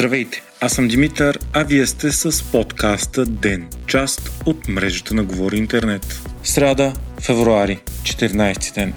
Здравейте, аз съм Димитър, а вие сте с подкаста ДЕН, част от мрежата на Говори Интернет. Сряда, февруари, 14 ден.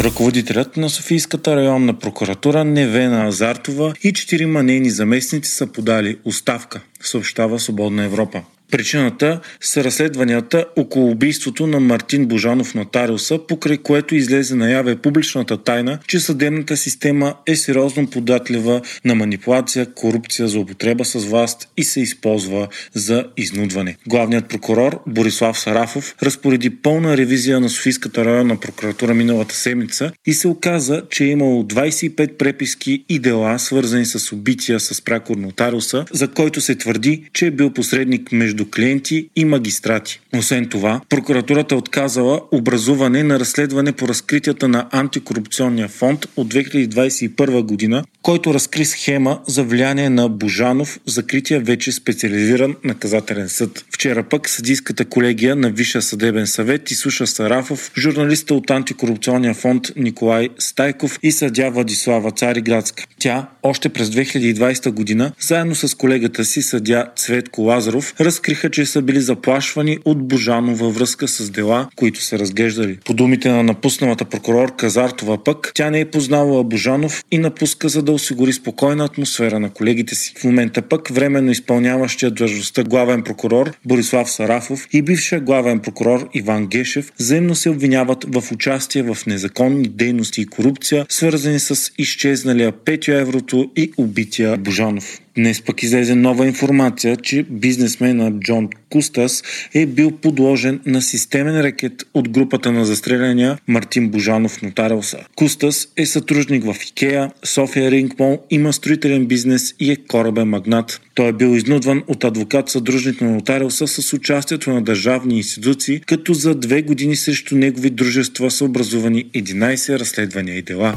Ръководителят на Софийската районна прокуратура Невена Азартова и четирима нейни заместници са подали оставка, съобщава Свободна Европа. Причината са разследванията около убийството на Мартин Божанов нотариуса, покрай което излезе наяве публичната тайна, че съдебната система е сериозно податлива на манипулация, корупция, злоупотреба с власт и се използва за изнудване. Главният прокурор Борислав Сарафов разпореди пълна ревизия на Софийската районна прокуратура миналата седмица и се оказа, че е имало 25 преписки и дела, свързани с убития с прякор нотариуса, за който се твърди, че е бил посредник между между клиенти и магистрати. Освен това, прокуратурата отказала образуване на разследване по разкритията на антикорупционния фонд от 2021 година, който разкри схема за влияние на Божанов, закрития вече специализиран наказателен съд. Вчера пък съдийската колегия на Висша съдебен съвет изслуша Сарафов, журналиста от антикорупционния фонд Николай Стайков и съдя Владислава Цариградска. Тя още през 2020 година, заедно с колегата си съдя Цветко Лазаров, разкриха, че са били заплашвани от Божанов във връзка с дела, които са разглеждали. По думите на напусналата прокурор Казартова пък, тя не е познавала Божанов и напуска за да осигури спокойна атмосфера на колегите си. В момента пък временно изпълняващия длъжността главен прокурор Борислав Сарафов и бившия главен прокурор Иван Гешев взаимно се обвиняват в участие в незаконни дейности и корупция, свързани с изчезналия Петю Еврото и убития Божанов. Днес пък излезе нова информация, че бизнесмена Джон Кустас е бил подложен на системен рекет от групата на застреляния Мартин Божанов Нотариуса. Кустас е сътрудник в Икея, София Ринг Мол, има строителен бизнес и е корабен магнат. Той е бил изнудван от адвокат съдружник на нотариуса с участието на държавни институции, като за две години срещу негови дружества са образувани 11 разследвания и дела.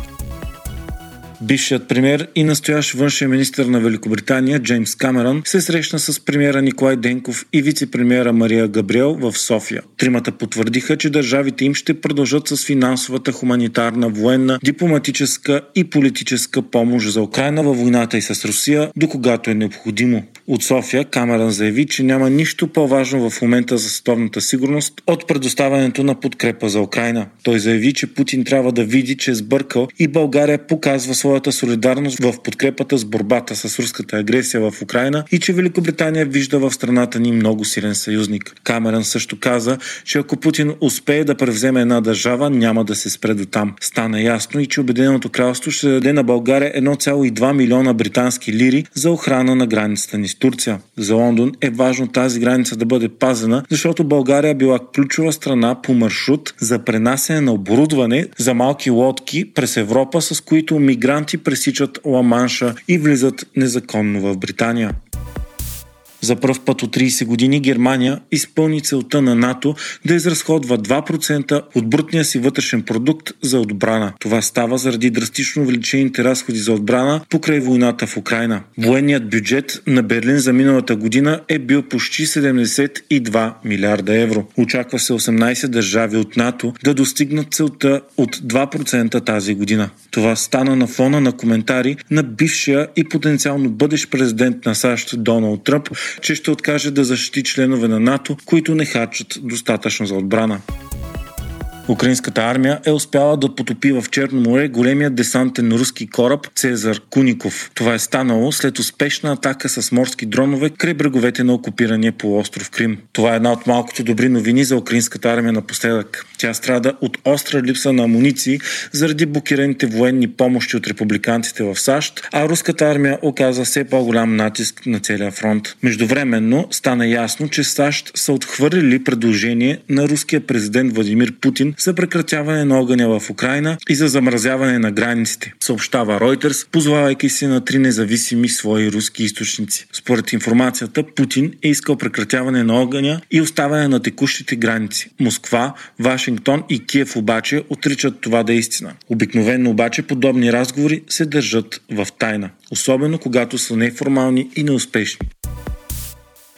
Бившият премьер и настоящ външен министр на Великобритания Джеймс Камерън се срещна с премьера Николай Денков и вице-премьера Мария Габриел в София. Тримата потвърдиха, че държавите им ще продължат с финансовата, хуманитарна, военна, дипломатическа и политическа помощ за Украина във войната и с Русия, до когато е необходимо. От София Камерън заяви, че няма нищо по-важно в момента за световната сигурност от предоставянето на подкрепа за Украина. Той заяви, че Путин трябва да види, че е сбъркал и България показва своята солидарност в подкрепата с борбата с руската агресия в Украина и че Великобритания вижда в страната ни много силен съюзник. Камерън също каза, че ако Путин успее да превземе една държава, няма да се спре до там. Стана ясно и че Обединеното кралство ще даде на България 1,2 милиона британски лири за охрана на границата ни с Турция. За Лондон е важно тази граница да бъде пазена, защото България била ключова страна по маршрут за пренасене на оборудване за малки лодки през Европа, с които мигранти пресичат Ла-Манша и влизат незаконно в Британия. За първ път от 30 години Германия изпълни целта на НАТО да изразходва 2% от брутния си вътрешен продукт за отбрана. Това става заради драстично увеличените разходи за отбрана покрай войната в Украина. Военният бюджет на Берлин за миналата година е бил почти 72 милиарда евро. Очаква се 18 държави от НАТО да достигнат целта от 2% тази година. Това стана на фона на коментари на бившия и потенциално бъдещ президент на САЩ Доналд Тръмп, че ще откаже да защити членове на НАТО, които не хачат достатъчно за отбрана. Украинската армия е успяла да потопи в Черно море големия десантен руски кораб Цезар Куников. Това е станало след успешна атака с морски дронове край бреговете на окупирания полуостров Крим. Това е една от малкото добри новини за украинската армия напоследък. Тя страда от остра липса на амуниции заради блокираните военни помощи от републиканците в САЩ, а руската армия оказа все по-голям натиск на целия фронт. Междувременно стана ясно, че САЩ са отхвърлили предложение на руския президент Владимир Путин за прекратяване на огъня в Украина и за замразяване на границите, съобщава Reuters, позвавайки се на три независими свои руски източници. Според информацията, Путин е искал прекратяване на огъня и оставяне на текущите граници. Москва, Вашингтон и Киев обаче отричат това да е истина. Обикновено обаче подобни разговори се държат в тайна, особено когато са неформални и неуспешни.